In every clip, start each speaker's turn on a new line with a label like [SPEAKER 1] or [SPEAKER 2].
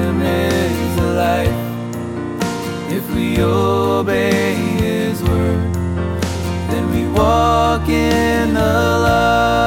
[SPEAKER 1] is the life. If we obey His word, then we walk in the light.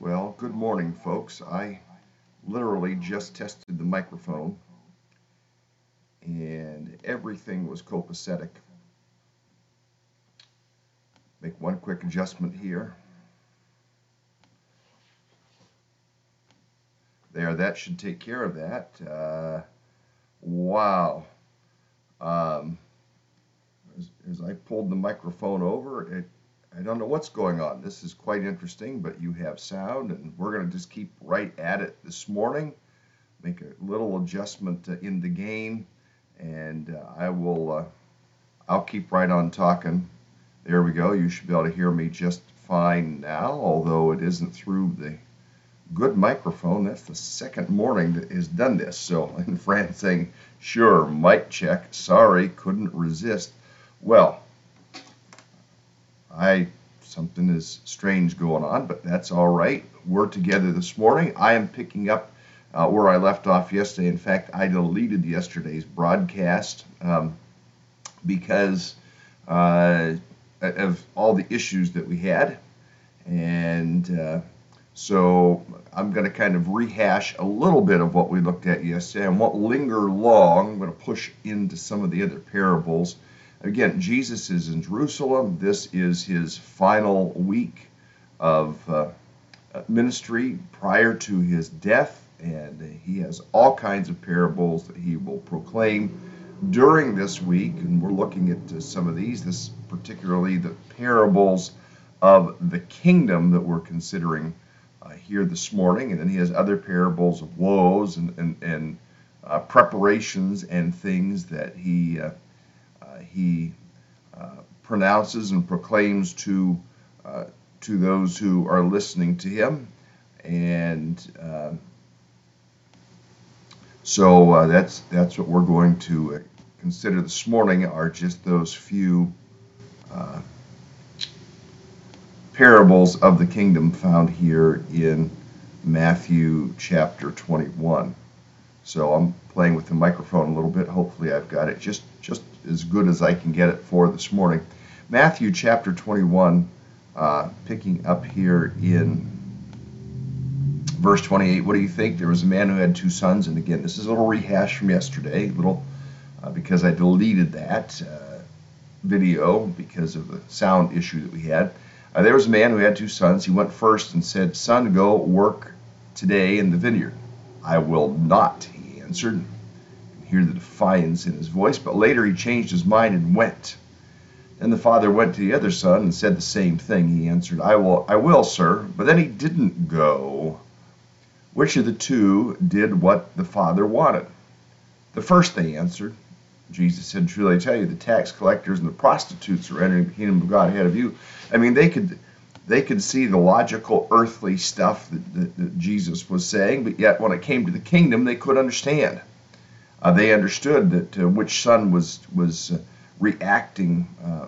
[SPEAKER 2] Well, good morning, folks. I literally just tested the microphone and everything was copacetic. Make one quick adjustment here. There, that should take care of that. Uh, wow. Um, as, as I pulled the microphone over, it I don't know what's going on. This is quite interesting, but you have sound, and we're going to just keep right at it this morning. Make a little adjustment uh, in the gain, and uh, I will. Uh, I'll keep right on talking. There we go. You should be able to hear me just fine now, although it isn't through the good microphone. That's the second morning that has done this. So, and Fran saying, "Sure, mic check. Sorry, couldn't resist." Well. I something is strange going on, but that's all right. We're together this morning. I am picking up uh, where I left off yesterday. In fact, I deleted yesterday's broadcast um, because uh, of all the issues that we had. And uh, so I'm going to kind of rehash a little bit of what we looked at yesterday and won't linger long. I'm going to push into some of the other parables. Again, Jesus is in Jerusalem. This is his final week of uh, ministry prior to his death, and he has all kinds of parables that he will proclaim during this week. And we're looking at uh, some of these, this particularly the parables of the kingdom that we're considering uh, here this morning. And then he has other parables of woes and, and, and uh, preparations and things that he, uh, he uh, pronounces and proclaims to, uh, to those who are listening to him. And so that's, that's what we're going to consider this morning are just those few parables of the kingdom found here in Matthew chapter 21. So I'm playing with the microphone a little bit. Hopefully I've got it just, just as good as I can get it for this morning. Matthew chapter 21, uh, picking up here in verse 28. What do you think? There was a man who had two sons, and again, this is a little rehash from yesterday, little uh, because I deleted that uh, video because of the sound issue that we had. Uh, there was a man who had two sons. He went first and said, Son, go work today in the vineyard. I will not, he answered. Hear the defiance in his voice, but later he changed his mind and went. Then the father went to the other son and said the same thing. He answered, I will, I will, sir. But then he didn't go. Which of the two did what the father wanted? The first, they answered. Jesus said, Truly I tell you, the tax collectors and the prostitutes are entering the kingdom of God ahead of you. I mean, they could they could see the logical earthly stuff that, that, that Jesus was saying, but yet when it came to the kingdom, they could understand. Uh, they understood that uh, which son was was uh, reacting uh,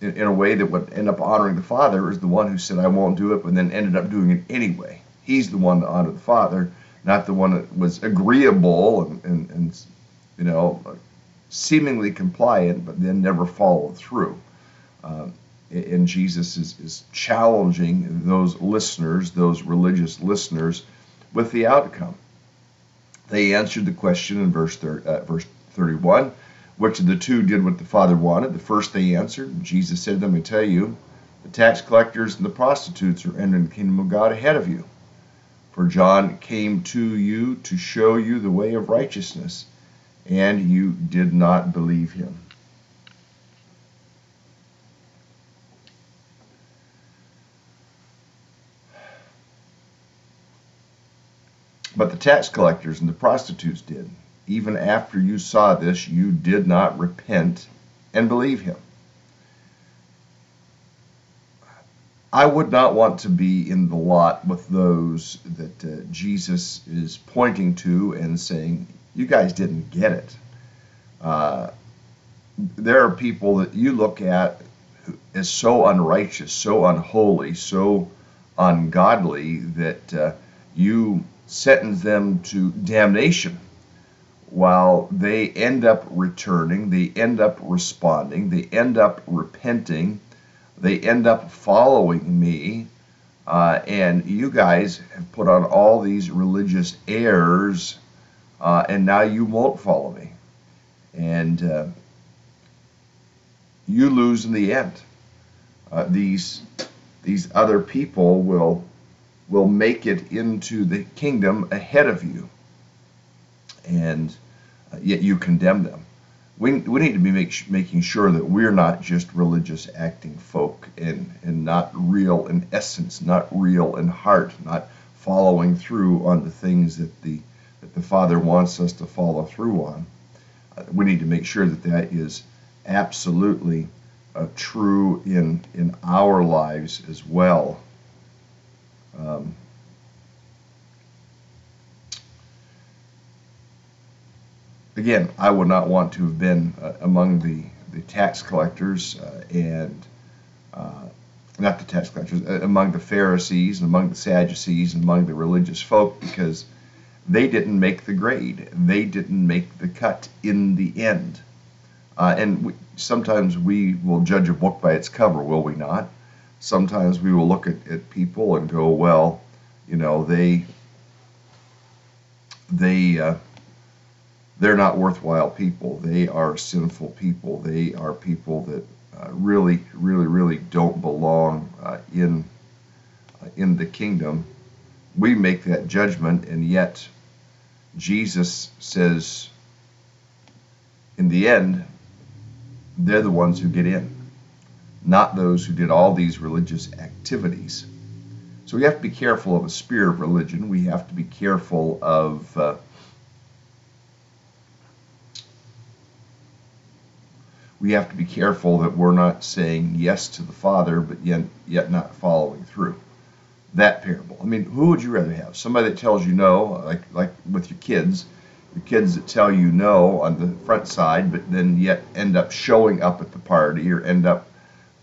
[SPEAKER 2] in, in, a way that would end up honoring the father is the one who said, "I won't do it," but then ended up doing it anyway. He's the one to honor the father, not the one that was agreeable and, and, and you know seemingly compliant, but then never followed through. Um, and Jesus is, is challenging those listeners, those religious listeners, with the outcome. They answered the question in verse, thir- uh, verse 31 which of the two did what the Father wanted? The first they answered. Jesus said to them, I tell you, the tax collectors and the prostitutes are entering the kingdom of God ahead of you. For John came to you to show you the way of righteousness, and you did not believe him. Tax collectors and the prostitutes did. Even after you saw this, you did not repent and believe him. I would not want to be in the lot with those that uh, Jesus is pointing to and saying, You guys didn't get it. Uh, there are people that you look at as so unrighteous, so unholy, so ungodly that uh, you sentence them to damnation while they end up returning, they end up responding, they end up repenting, they end up following me. Uh, and you guys have put on all these religious airs, uh, and now you won't follow me. And uh, you lose in the end. Uh, these, these other people will will make it into the kingdom ahead of you. And uh, yet you condemn them. We, we need to be make, making sure that we're not just religious acting folk and, and not real in essence, not real in heart, not following through on the things that the, that the Father wants us to follow through on. Uh, we need to make sure that that is absolutely uh, true in, in our lives as well. Um, again, I would not want to have been uh, among the, the tax collectors uh, and uh, not the tax collectors, uh, among the Pharisees and among the Sadducees and among the religious folk because they didn't make the grade. They didn't make the cut in the end. Uh, and we, sometimes we will judge a book by its cover, will we not? Sometimes we will look at, at people and go, well, you know, they they uh, they're not worthwhile people. They are sinful people. They are people that uh, really, really, really don't belong uh, in uh, in the kingdom. We make that judgment, and yet Jesus says, in the end, they're the ones who get in, not those who did all these religious activities. So we have to be careful of a spirit of religion. We have to be careful of uh, we have to be careful that we're not saying yes to the Father, but yet yet not following through. That parable. I mean, who would you rather have? Somebody that tells you no, like like with your kids, your kids that tell you no on the front side, but then yet end up showing up at the party or end up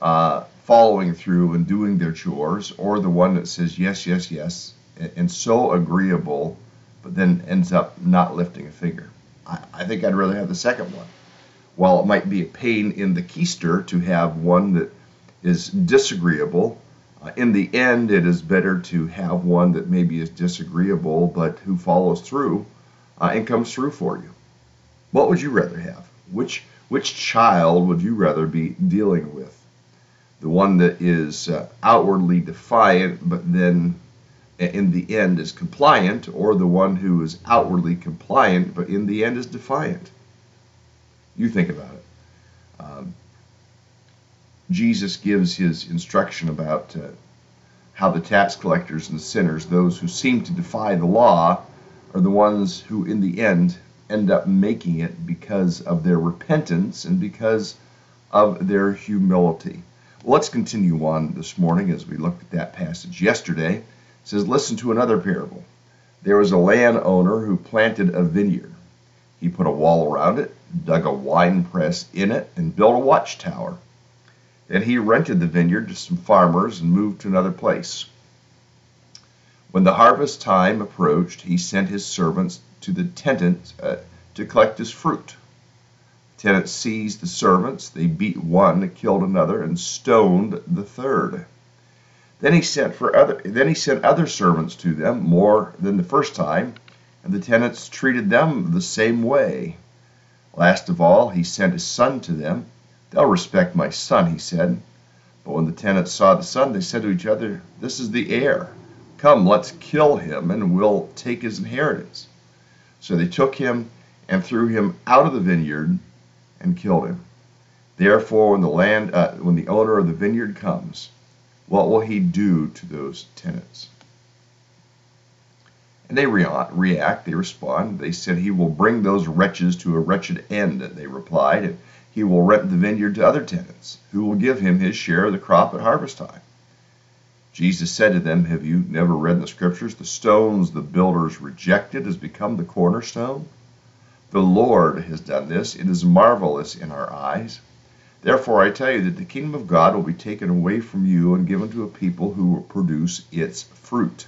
[SPEAKER 2] uh, following through and doing their chores, or the one that says yes, yes, yes, and, and so agreeable, but then ends up not lifting a finger. I, I think I'd rather have the second one while it might be a pain in the keister to have one that is disagreeable, uh, in the end, it is better to have one that maybe is disagreeable but who follows through uh, and comes through for you. What would you rather have? Which which child would you rather be dealing with? The one that is uh, outwardly defiant but then in the end is compliant, or the one who is outwardly compliant but in the end is defiant? You think about it. Um, Jesus gives his instruction about uh, how the tax collectors and sinners, those who seem to defy the law, are the ones who, in the end, end up making it because of their repentance and because of their humility. Let's continue on this morning as we looked at that passage yesterday. It says, Listen to another parable. There was a landowner who planted a vineyard. He put a wall around it dug a wine press in it, and built a watchtower. Then he rented the vineyard to some farmers and moved to another place. When the harvest time approached, he sent his servants to the tenant uh, to collect his fruit. Tenants seized the servants, they beat one, killed another, and stoned the third. Then he sent for other then he sent other servants to them, more than the first time, and the tenants treated them the same way. Last of all, he sent his son to them. They'll respect my son, he said. But when the tenants saw the son, they said to each other, This is the heir. Come, let's kill him, and we'll take his inheritance. So they took him and threw him out of the vineyard and killed him. Therefore, when the land, uh, when the owner of the vineyard comes, what will he do to those tenants? And they re react, they respond. They said, He will bring those wretches to a wretched end, they replied, and he will rent the vineyard to other tenants, who will give him his share of the crop at harvest time. Jesus said to them, Have you never read in the scriptures, the stones the builders rejected has become the cornerstone? The Lord has done this. It is marvelous in our eyes. Therefore, I tell you that the kingdom of God will be taken away from you and given to a people who will produce its fruit.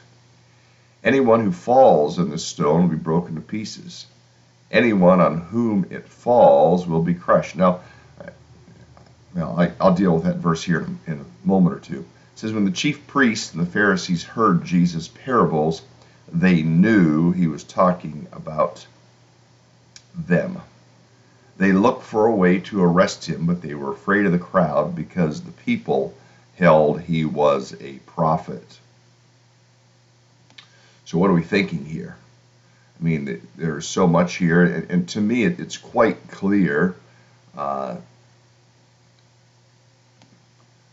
[SPEAKER 2] Anyone who falls on this stone will be broken to pieces. Anyone on whom it falls will be crushed. Now, well, I, will deal with that verse here in, in a moment or two. It says, When the chief priests and the Pharisees heard Jesus' parables, they knew he was talking about them. They looked for a way to arrest him, but they were afraid of the crowd because the people held he was a prophet. So, what are we thinking here? I mean, there's so much here, and, and to me, it, it's quite clear. Uh,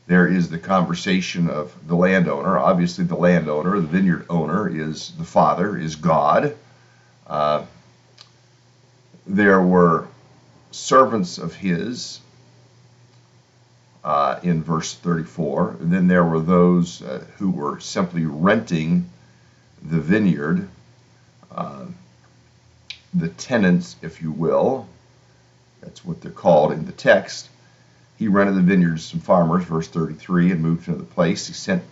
[SPEAKER 2] there is the conversation of the landowner. Obviously, the landowner, the vineyard owner, is the Father, is God. Uh, there were servants of his uh, in verse 34. And then there were those uh, who were simply renting the vineyard, uh, the tenants, if you will. That's what they're called in the text. He rented the vineyard to some farmers, verse 33, and moved to another place. He sent,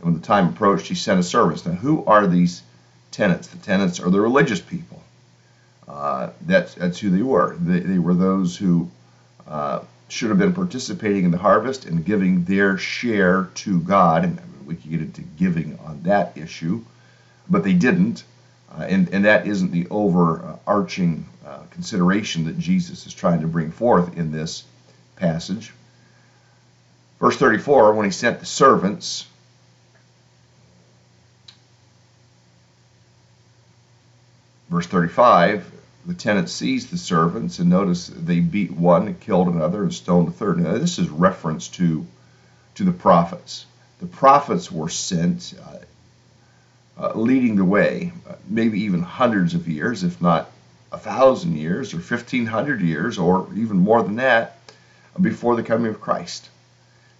[SPEAKER 2] when the time approached, he sent a servants. Now, who are these tenants? The tenants are the religious people. Uh, that's, that's who they were. They, they were those who uh, should have been participating in the harvest and giving their share to God. And we could get into giving on that issue, but they didn't. Uh, and, and that isn't the overarching uh, consideration that Jesus is trying to bring forth in this passage. Verse 34 when he sent the servants, verse 35 the tenant seized the servants and notice they beat one and killed another and stoned a third. Now, this is reference to to the prophets. The prophets were sent, uh, uh, leading the way, uh, maybe even hundreds of years, if not a thousand years or fifteen hundred years, or even more than that, before the coming of Christ.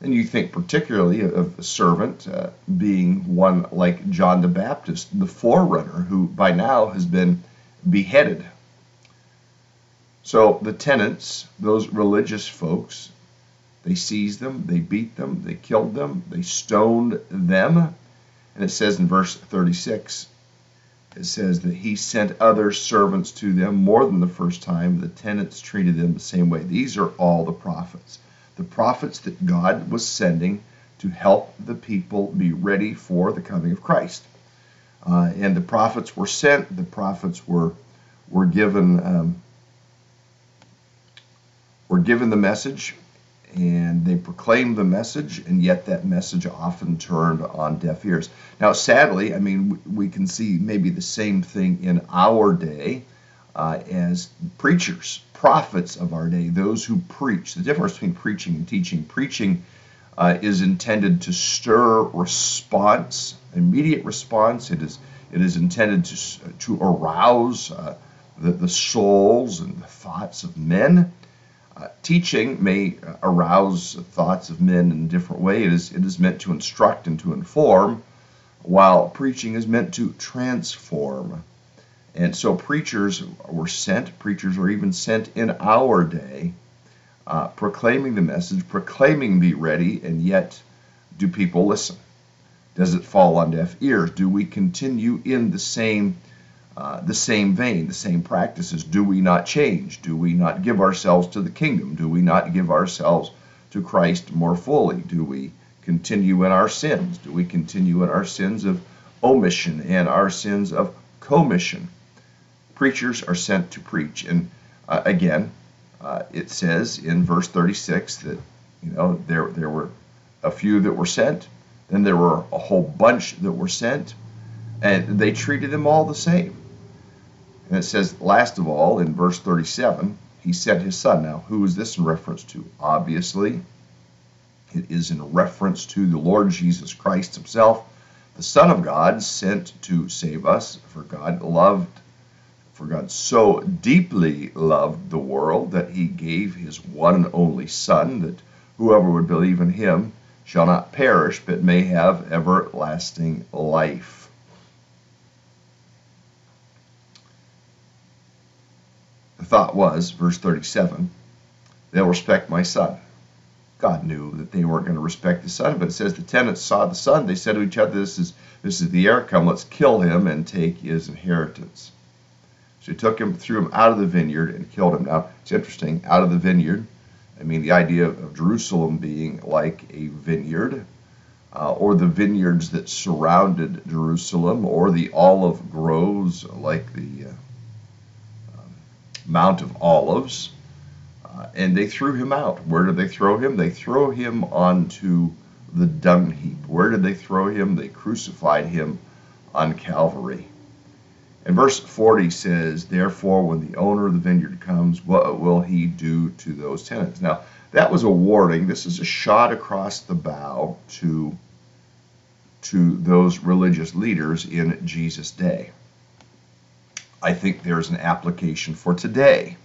[SPEAKER 2] And you think particularly of a servant uh, being one like John the Baptist, the forerunner, who by now has been beheaded so the tenants, those religious folks, they seized them, they beat them, they killed them, they stoned them. And it says in verse 36, it says that he sent other servants to them more than the first time. The tenants treated them the same way. These are all the prophets. The prophets that God was sending to help the people be ready for the coming of Christ. Uh, and the prophets were sent, the prophets were, were given. Um, were given the message and they proclaimed the message, and yet that message often turned on deaf ears. Now, sadly, I mean, we can see maybe the same thing in our day uh, as preachers, prophets of our day, those who preach. The difference between preaching and teaching preaching uh, is intended to stir response, immediate response. It is it is intended to to arouse uh, the, the souls and the thoughts of men. Uh, teaching may arouse thoughts of men in a different way. It is, it is meant to instruct and to inform, while preaching is meant to transform. And so preachers were sent, preachers are even sent in our day, uh, proclaiming the message, proclaiming be ready, and yet do people listen? Does it fall on deaf ears? Do we continue in the same uh, the same vein, the same practices? Do we not change? Do we not give ourselves to the kingdom? Do we not give ourselves to Christ more fully? Do we continue in our sins? Do we continue in our sins of omission and our sins of commission? Preachers are sent to preach. And uh, again, uh, it says in verse 36 that you know there there were a few that were sent, then there were a whole bunch that were sent, and they treated them all the same. And it says, last of all, in verse 37, he sent his son. Now, who is this in reference to? Obviously, it is in reference to the Lord Jesus Christ himself, the Son of God, sent to save us. For God loved, for God so deeply loved the world that he gave his one and only Son, that whoever would believe in him shall not perish, but may have everlasting life. The thought was, verse 37, they'll respect my son. God knew that they weren't going to respect the son, but it says the tenants saw the son. They said to each other, "This is this is the heir. Come, let's kill him and take his inheritance." So he took him, threw him out of the vineyard, and killed him. Now it's interesting. Out of the vineyard, I mean the idea of Jerusalem being like a vineyard, uh, or the vineyards that surrounded Jerusalem, or the olive groves like the uh, Mount of Olives, uh, and they threw him out. Where did they throw him? They throw him onto the dung heap. Where did they throw him? They crucified him on Calvary. And verse 40 says, Therefore, when the owner of the vineyard comes, what will he do to those tenants? Now, that was a warning. This is a shot across the bow to, to those religious leaders in Jesus' day. I think there's an application for today.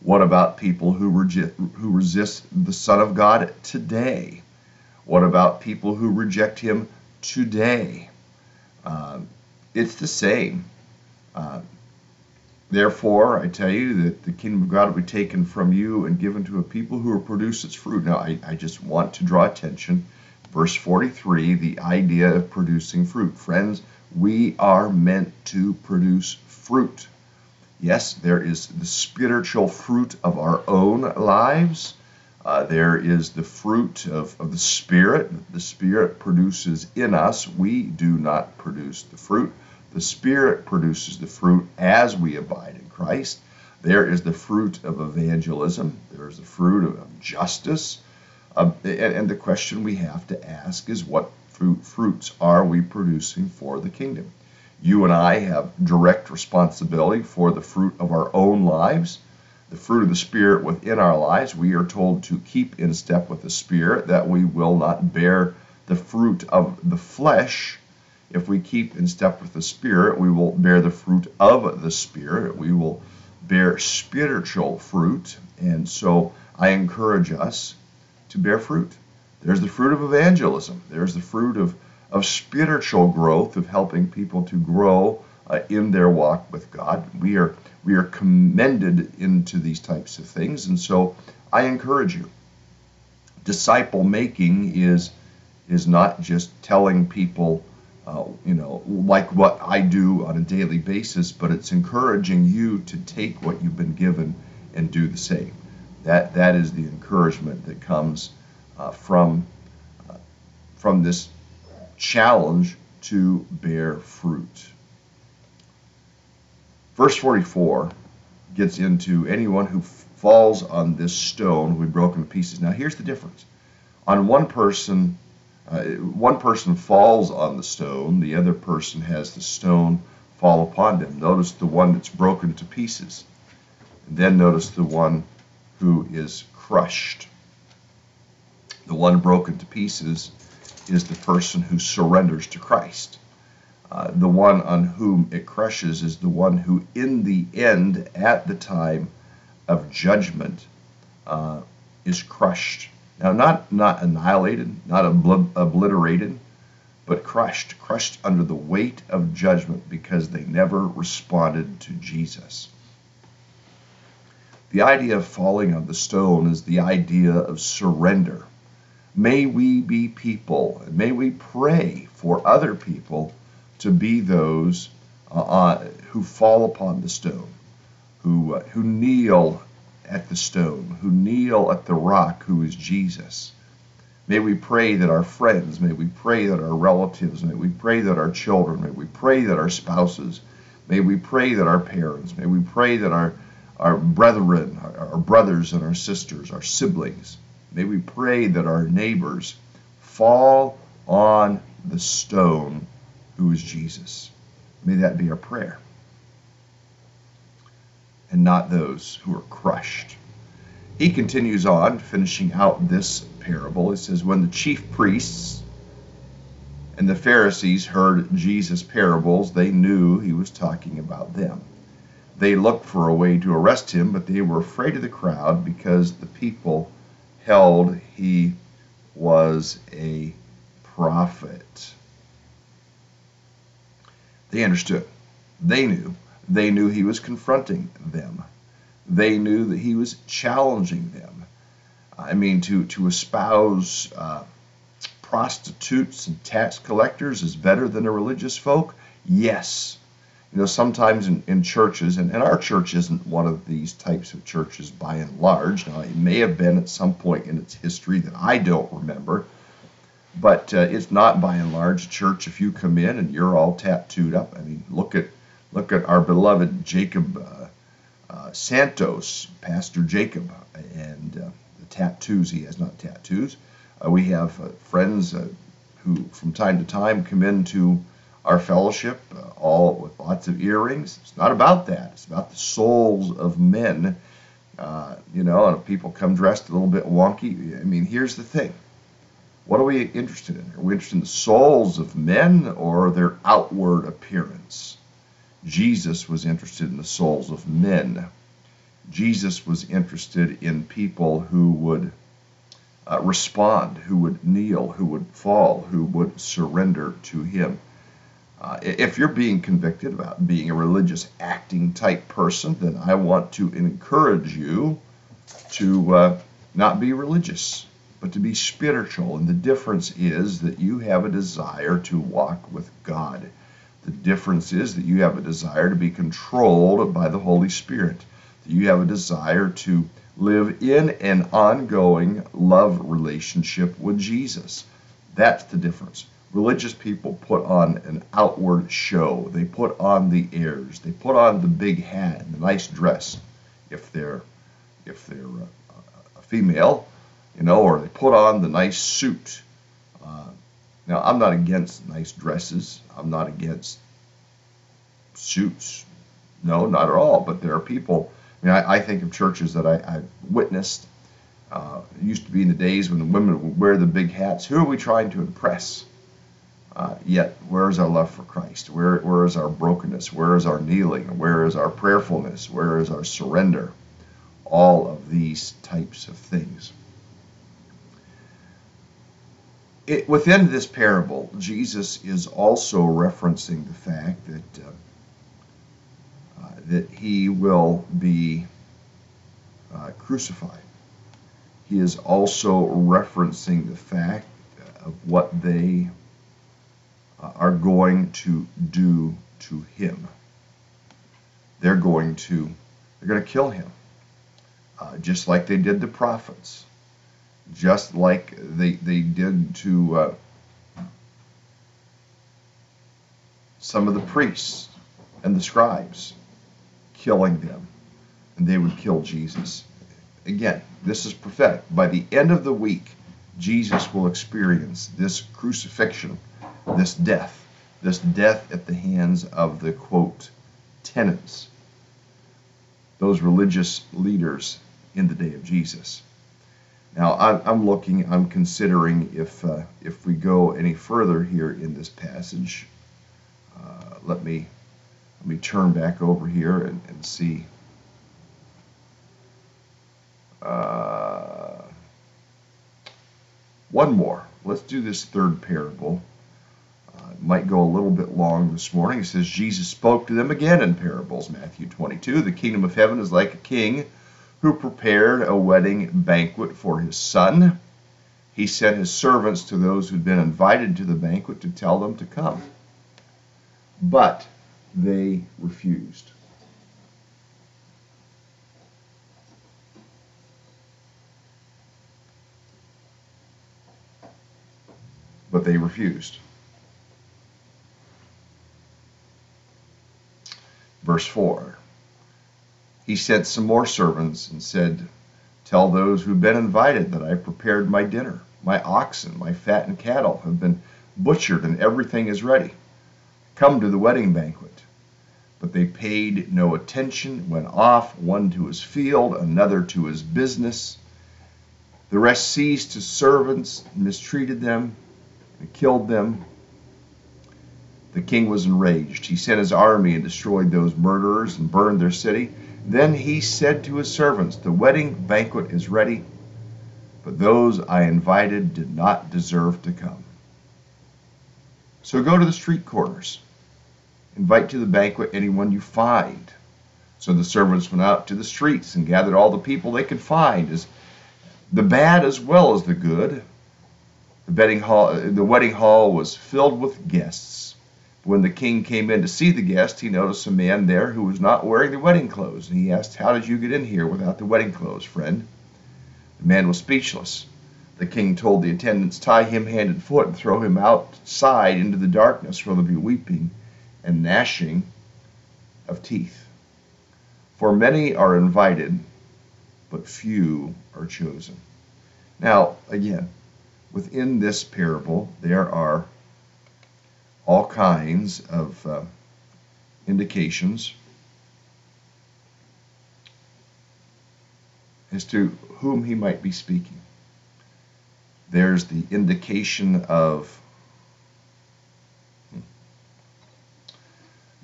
[SPEAKER 2] What about people who, reject, who resist the Son of God today? What about people who reject Him today? Uh, it's the same. Uh, Therefore, I tell you that the kingdom of God will be taken from you and given to a people who will produce its fruit. Now, I, I just want to draw attention. Verse 43, the idea of producing fruit. Friends, we are meant to produce fruit. Yes, there is the spiritual fruit of our own lives, Uh, there is the fruit of, of the Spirit. The Spirit produces in us. We do not produce the fruit. The Spirit produces the fruit as we abide in Christ. There is the fruit of evangelism. There is the fruit of, justice. Uh, and, and, the question we have to ask is what fruit, fruits are we producing for the kingdom? You and I have direct responsibility for the fruit of our own lives, the fruit of the Spirit within our lives. We are told to keep in step with the Spirit, that we will not bear the fruit of the flesh. If we keep in step with the Spirit, we will bear the fruit of the Spirit. We will bear spiritual fruit. And so I encourage us to bear fruit. There's the fruit of evangelism. There's the fruit of, of spiritual growth, of helping people to grow uh, in their walk with God. We are we are commended into these types of things, and so I encourage you. Disciple making is is not just telling people, uh, you know, like what I do on a daily basis, but it's encouraging you to take what you've been given and do the same. That that is the encouragement that comes uh, from uh, from this challenge to bear fruit. Verse 44 gets into anyone who falls on this stone will be broken to pieces. Now here's the difference. On one person, uh, one person falls on the stone, the other person has the stone fall upon them. Notice the one that's broken to pieces. And then notice the one who is crushed. The one broken to pieces is the person who surrenders to Christ. Uh, the one on whom it crushes is the one who, in the end, at the time of judgment, uh, is crushed. Now, not not annihilated, not obl- obliterated, but crushed, crushed under the weight of judgment because they never responded to Jesus. The idea of falling on the stone is the idea of surrender. May we be people, and may we pray for other people to be those uh, uh, who fall upon the stone, who, uh, who kneel at the stone, who kneel at the rock, who is Jesus. May we pray that our friends, may we pray that our relatives, may we pray that our children, may we pray that our spouses, may we pray that our parents, may we pray that our, our brethren, our, our brothers and our sisters, our siblings, may we pray that our neighbors fall on the stone who is Jesus. May that be our prayer. And not those who are crushed. He continues on, finishing out this parable. He says, When the chief priests and the Pharisees heard Jesus' parables, they knew he was talking about them. They looked for a way to arrest him, but they were afraid of the crowd because the people held he was a prophet. They understood. They knew. They knew he was confronting them. They knew that he was challenging them. I mean, to, to espouse uh, prostitutes and tax collectors is better than a religious folk? Yes. You know, sometimes in, in churches, and, and our church isn't one of these types of churches by and large. Now, it may have been at some point in its history that I don't remember, but uh, it's not by and large a church. If you come in and you're all tattooed up, I mean, look at look at our beloved Jacob uh, uh, Santos, Pastor Jacob, and uh, the tattoos he has not tattoos. Uh, we have uh, friends who, from time to time, come into our fellowship, all with lots of earrings. It's not about that. It's about the souls of men. you know, and if people come dressed a little bit wonky, I mean, here's the thing what are we interested in? Are we interested in the souls of men or their outward appearance? Jesus was interested in the souls of men. Jesus was interested in people who would uh, respond, who would kneel, who would fall, who would surrender to him. Uh, if you're being convicted about being a religious acting type person, then I want to encourage you to uh, not be religious but to be spiritual. And the difference is that you have a desire to walk with God. The difference is that you have a desire to be controlled by the Holy Spirit, that you have a desire to live in an ongoing love relationship with Jesus. That's the difference. Religious people put on an outward show. They put on the airs. They put on the big hat and the nice dress if they're if they're a, a female, you know, or they put on the nice suit. Uh, now, I'm not against nice dresses. I'm not against suits. No, not at all. But there are people. I mean, I, I think of churches that I, I've witnessed. Uh, used to be in the days when the women would wear the big hats. Who are we trying to impress? Uh, yet, where is our love for Christ? Where, where is our brokenness? Where is our kneeling? Where is our prayerfulness? Where is our surrender? All of these types of things. It, within this parable, Jesus is also referencing the fact that uh, uh, that he will be uh, crucified. He is also referencing the fact of what they uh, are going to do to him. They're going to they're going to kill him, uh, just like they did the prophets, just like they they did to uh, some of the priests and the scribes, killing them, and they would kill Jesus. Again, this is prophetic. By the end of the week, Jesus will experience this crucifixion this death, this death at the hands of the quote tenants, those religious leaders in the day of Jesus. Now I'm looking, I'm considering if uh, if we go any further here in this passage. Uh, let me let me turn back over here and, and see. Uh, one more. Let's do this third parable it might go a little bit long this morning. It says, Jesus spoke to them again in parables, Matthew 22. The kingdom of heaven is like a king who prepared a wedding banquet for his son. He sent his servants to those who'd been invited to the banquet to tell them to come. But they refused. But they refused. Verse 4 He sent some more servants and said, Tell those who've been invited that I've prepared my dinner. My oxen, my fattened cattle have been butchered, and everything is ready. Come to the wedding banquet. But they paid no attention, went off, one to his field, another to his business. The rest seized his servants, mistreated them, and killed them. The king was enraged. He sent his army and destroyed those murderers and burned their city. Then he said to his servants, The wedding banquet is ready, but those I invited did not deserve to come. So go to the street corners. Invite to the banquet anyone you find. So the servants went out to the streets and gathered all the people they could find, as the bad as well as the good. The, hall, the wedding hall was filled with guests. When the king came in to see the guest, he noticed a man there who was not wearing the wedding clothes, and he asked, How did you get in here without the wedding clothes, friend? The man was speechless. The king told the attendants, Tie him hand and foot and throw him outside into the darkness where there will be weeping and gnashing of teeth. For many are invited, but few are chosen. Now, again, within this parable, there are all kinds of uh, indications as to whom he might be speaking. There's the indication of hmm,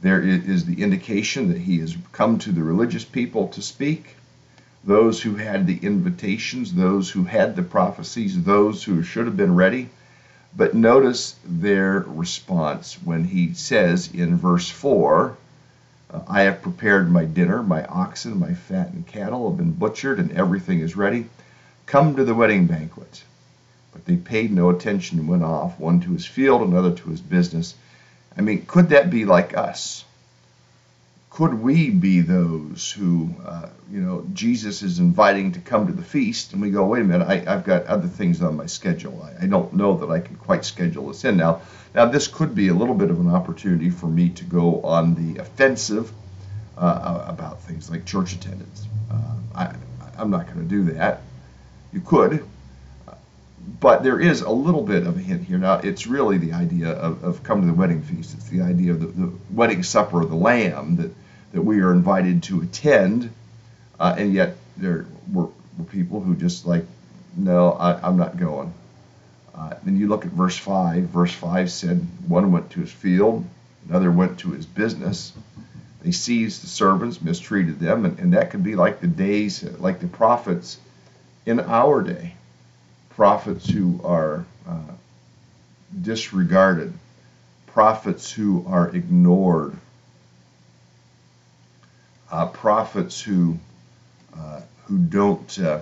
[SPEAKER 2] there is the indication that he has come to the religious people to speak, those who had the invitations, those who had the prophecies, those who should have been ready, but notice their response when he says in verse 4 uh, I have prepared my dinner, my oxen, my fattened cattle have been butchered, and everything is ready. Come to the wedding banquet. But they paid no attention and went off, one to his field, another to his business. I mean, could that be like us? Could we be those who, uh, you know, Jesus is inviting to come to the feast, and we go, wait a minute, I, have got other things on my schedule. I, I, don't know that I can quite schedule this in now. Now, this could be a little bit of an opportunity for me to go on the offensive uh, about things like church attendance. Uh, I, I'm not going to do that. You could, but there is a little bit of a hint here. Now, it's really the idea of, of come to the wedding feast. It's the idea of the, the wedding supper of the Lamb that, that we are invited to attend, uh, and yet there were, were, people who just like, no, I, am not going. Uh, then you look at verse 5. Verse 5 said, One went to his field, another went to his business. They seized the servants, mistreated them, and, and that could be like the days, like the prophets in our day prophets who are uh, disregarded, prophets who are ignored, uh, prophets who uh, who don't uh,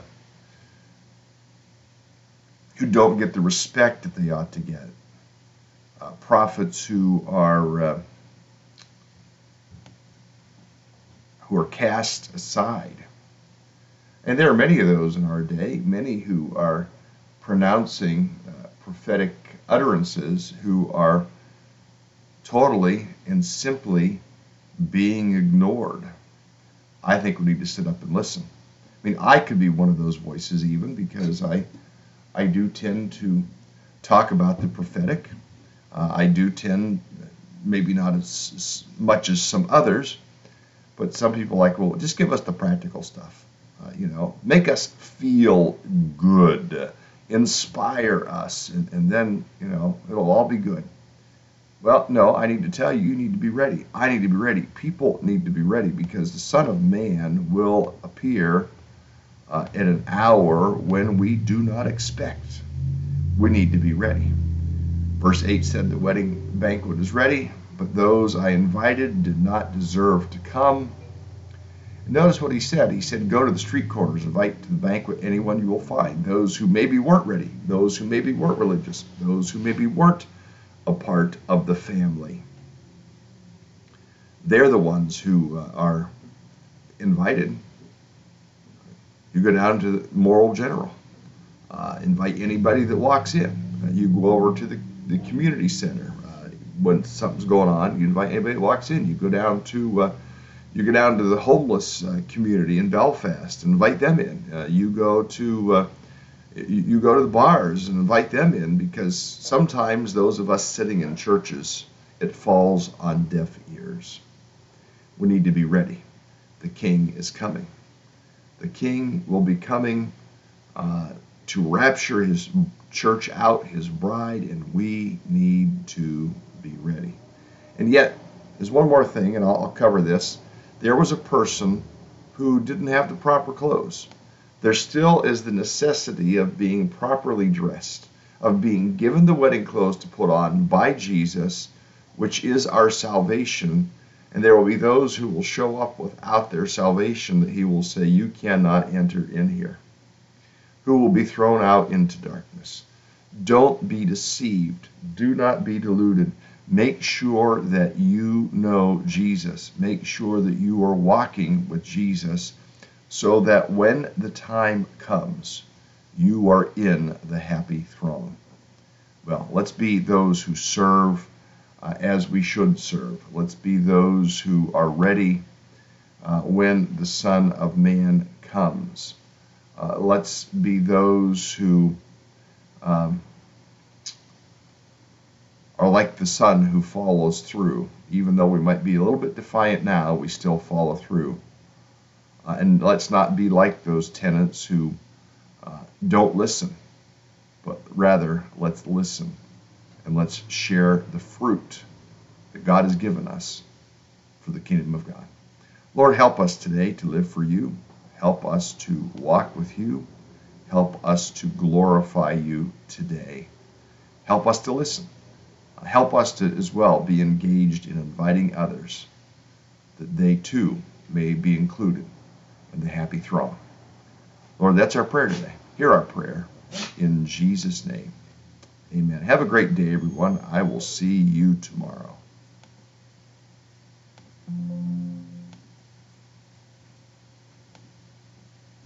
[SPEAKER 2] who don't get the respect that they ought to get, uh, prophets who are uh, who are cast aside. And there are many of those in our day, many who are pronouncing uh, prophetic utterances who are totally and simply being ignored. I think we need to sit up and listen. I mean, I could be one of those voices even because I, I do tend to talk about the prophetic. Uh, I do tend, maybe not as, as, much as some others, but some people like, well, just give us the practical stuff. Uh, you know, make us feel good inspire us, and, and then, you know, it'll all be good. Well, no, I need to tell you, you need to be ready. I need to be ready. People need to be ready because the Son of Man will appear uh, in an hour when we do not expect. We need to be ready. Verse 8 said, The wedding banquet is ready, but those I invited did not deserve to come. Notice what he said. He said, Go to the street corners, invite to the banquet anyone you will find. Those who maybe weren't ready, those who maybe weren't religious, those who maybe weren't a part of the family. They're the ones who uh, are invited. You go down to the moral general, uh, invite anybody that walks in. Uh, you go over to the, the community center. Uh, when something's going on, you invite anybody that walks in. You go down to uh, you go down to the homeless uh, community in Belfast and invite them in. Uh, you go to uh, you go to the bars and invite them in because sometimes those of us sitting in churches, it falls on deaf ears. We need to be ready. The King is coming. The King will be coming uh, to rapture his church out, his bride, and we need to be ready. And yet, there's one more thing, and I'll, I'll cover this there was a person who didn't have the proper clothes. There still is the necessity of being properly dressed, of being given the wedding clothes to put on by Jesus, which is our salvation. And there will be those who will show up without their salvation that he will say, You cannot enter in here, who will be thrown out into darkness. Don't be deceived. Do not be deluded. Make sure that you know Jesus. Make sure that you are walking with Jesus so that when the time comes, you are in the happy throne. Well, let's be those who serve uh, as we should serve. Let's be those who are ready uh, when the Son of Man comes. Uh, let's be those who um, are like the son who follows through. Even though we might be a little bit defiant now, we still follow through. Uh, and let's not be like those tenants who uh, don't listen, but rather let's listen and let's share the fruit that God has given us for the kingdom of God. Lord, help us today to live for you. Help us to walk with you. Help us to glorify you today. Help us to listen help us to as well be engaged in inviting others that they too may be included in the happy throng. Lord, that's our prayer today. Hear our prayer in Jesus' name. Amen. Have a great day, everyone. I will see you tomorrow.